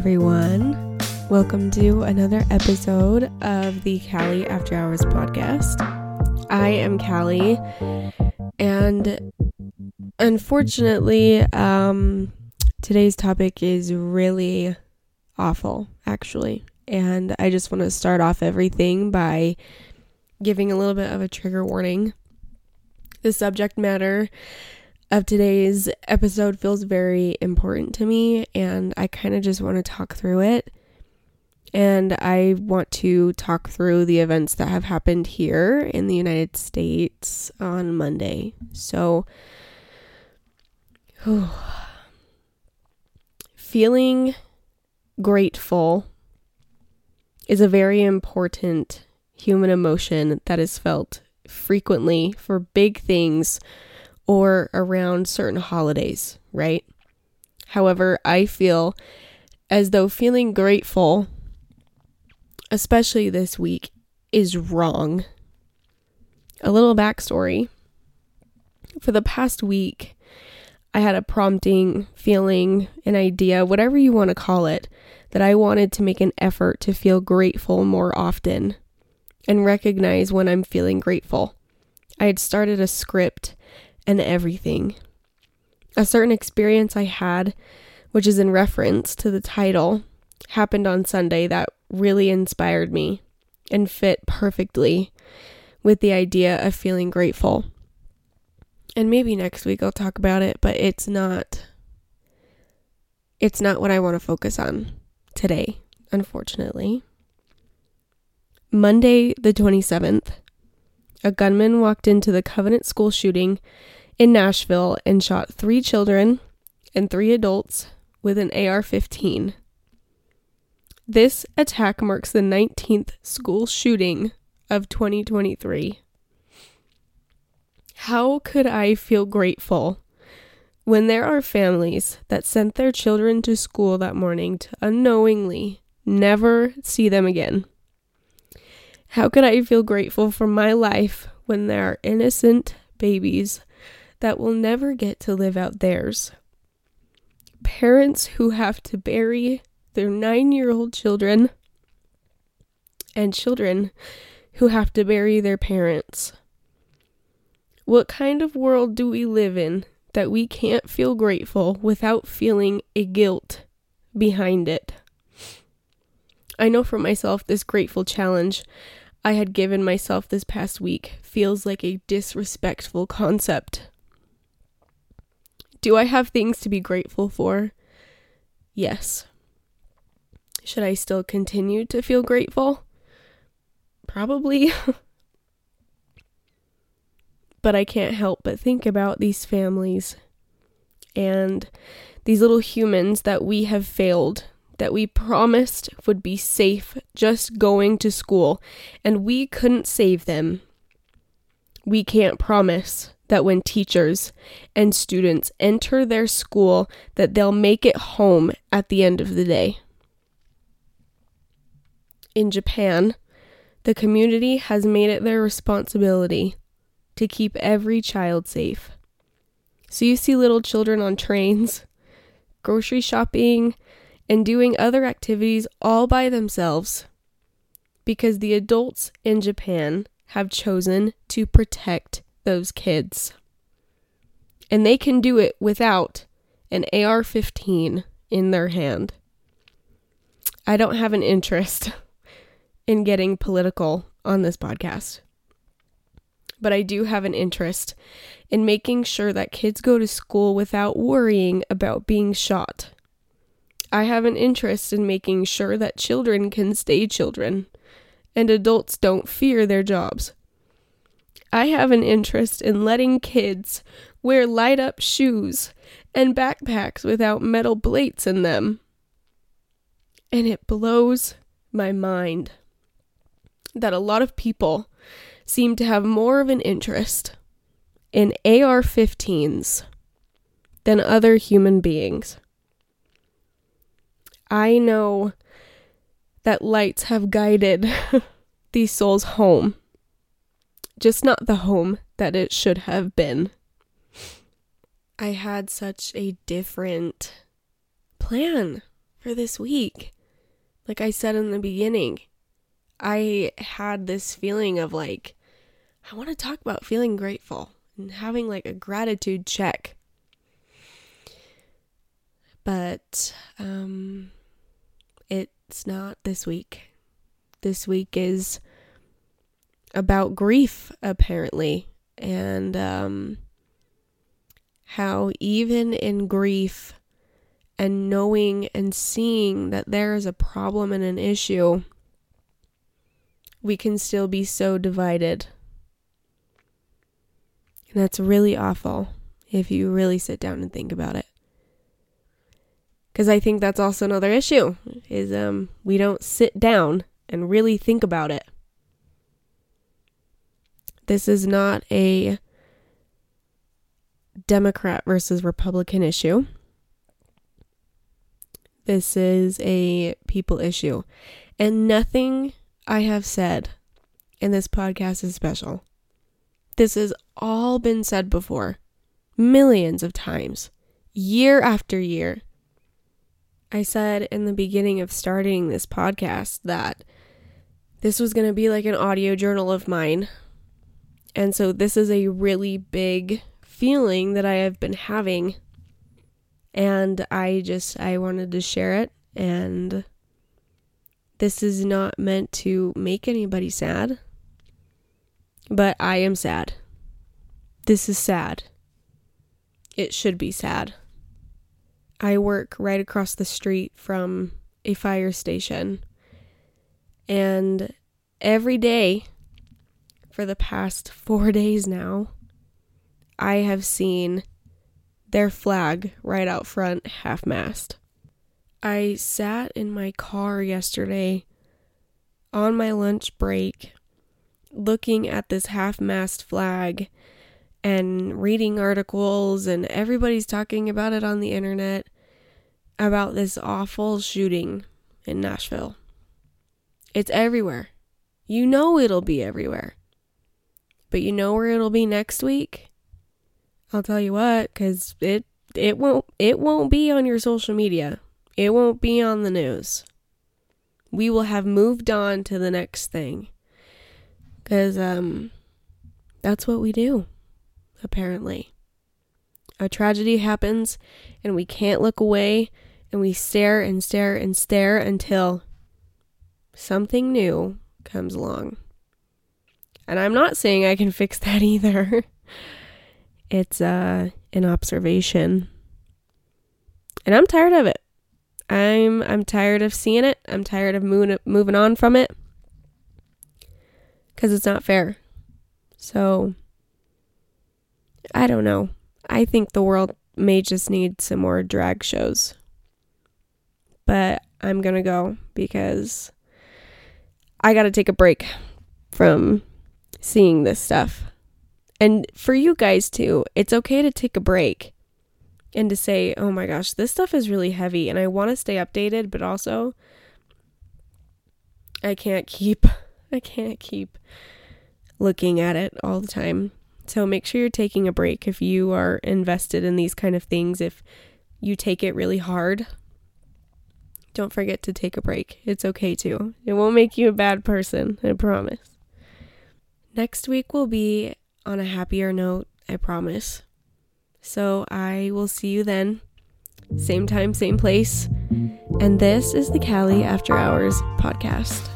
everyone. Welcome to another episode of the Callie After Hours podcast. I am Callie, and unfortunately, um, today's topic is really awful, actually. And I just want to start off everything by giving a little bit of a trigger warning. The subject matter of today's episode feels very important to me, and I kind of just want to talk through it. And I want to talk through the events that have happened here in the United States on Monday. So, feeling grateful is a very important human emotion that is felt frequently for big things or around certain holidays, right? However, I feel as though feeling grateful, especially this week, is wrong. A little backstory. For the past week, I had a prompting, feeling, an idea, whatever you want to call it, that I wanted to make an effort to feel grateful more often and recognize when I'm feeling grateful. I had started a script and everything. A certain experience I had, which is in reference to the title, happened on Sunday that really inspired me and fit perfectly with the idea of feeling grateful. And maybe next week I'll talk about it, but it's not it's not what I want to focus on today, unfortunately. Monday the 27th, a gunman walked into the Covenant School shooting in Nashville and shot three children and three adults with an AR 15. This attack marks the 19th school shooting of 2023. How could I feel grateful when there are families that sent their children to school that morning to unknowingly never see them again? How could I feel grateful for my life when there are innocent babies that will never get to live out theirs? Parents who have to bury their nine year old children, and children who have to bury their parents. What kind of world do we live in that we can't feel grateful without feeling a guilt behind it? I know for myself, this grateful challenge I had given myself this past week feels like a disrespectful concept. Do I have things to be grateful for? Yes. Should I still continue to feel grateful? Probably. but I can't help but think about these families and these little humans that we have failed that we promised would be safe just going to school, and we couldn't save them. We can't promise that when teachers and students enter their school that they'll make it home at the end of the day. In Japan, the community has made it their responsibility to keep every child safe. So you see little children on trains, grocery shopping, and doing other activities all by themselves because the adults in Japan have chosen to protect those kids. And they can do it without an AR 15 in their hand. I don't have an interest in getting political on this podcast, but I do have an interest in making sure that kids go to school without worrying about being shot I have an interest in making sure that children can stay children and adults don't fear their jobs. I have an interest in letting kids wear light up shoes and backpacks without metal plates in them. And it blows my mind that a lot of people seem to have more of an interest in AR 15s than other human beings. I know that lights have guided these souls home, just not the home that it should have been. I had such a different plan for this week. Like I said in the beginning, I had this feeling of like, I want to talk about feeling grateful and having like a gratitude check. But um, it's not this week. This week is about grief, apparently, and um, how even in grief and knowing and seeing that there is a problem and an issue, we can still be so divided. And that's really awful if you really sit down and think about it. Cuz I think that's also another issue is um we don't sit down and really think about it. This is not a Democrat versus Republican issue. This is a people issue. And nothing I have said in this podcast is special. This has all been said before, millions of times, year after year. I said in the beginning of starting this podcast that this was going to be like an audio journal of mine. And so this is a really big feeling that I have been having. And I just, I wanted to share it. And this is not meant to make anybody sad. But I am sad. This is sad. It should be sad. I work right across the street from a fire station. And every day for the past four days now, I have seen their flag right out front, half mast. I sat in my car yesterday on my lunch break looking at this half mast flag and reading articles, and everybody's talking about it on the internet about this awful shooting in Nashville. It's everywhere. You know it'll be everywhere. But you know where it'll be next week? I'll tell you what, cuz it it won't it won't be on your social media. It won't be on the news. We will have moved on to the next thing. Cuz um that's what we do apparently. A tragedy happens and we can't look away and we stare and stare and stare until something new comes along. And I'm not saying I can fix that either. it's uh an observation. And I'm tired of it. I'm I'm tired of seeing it. I'm tired of moving moving on from it. Cuz it's not fair. So I don't know. I think the world may just need some more drag shows. But I'm going to go because I got to take a break from seeing this stuff. And for you guys too, it's okay to take a break and to say, oh my gosh, this stuff is really heavy and I want to stay updated, but also I can't keep I can't keep looking at it all the time. So make sure you're taking a break if you are invested in these kind of things. If you take it really hard, don't forget to take a break. It's okay too. It won't make you a bad person, I promise. Next week will be on a happier note, I promise. So I will see you then. Same time, same place. And this is the Callie After Hours podcast.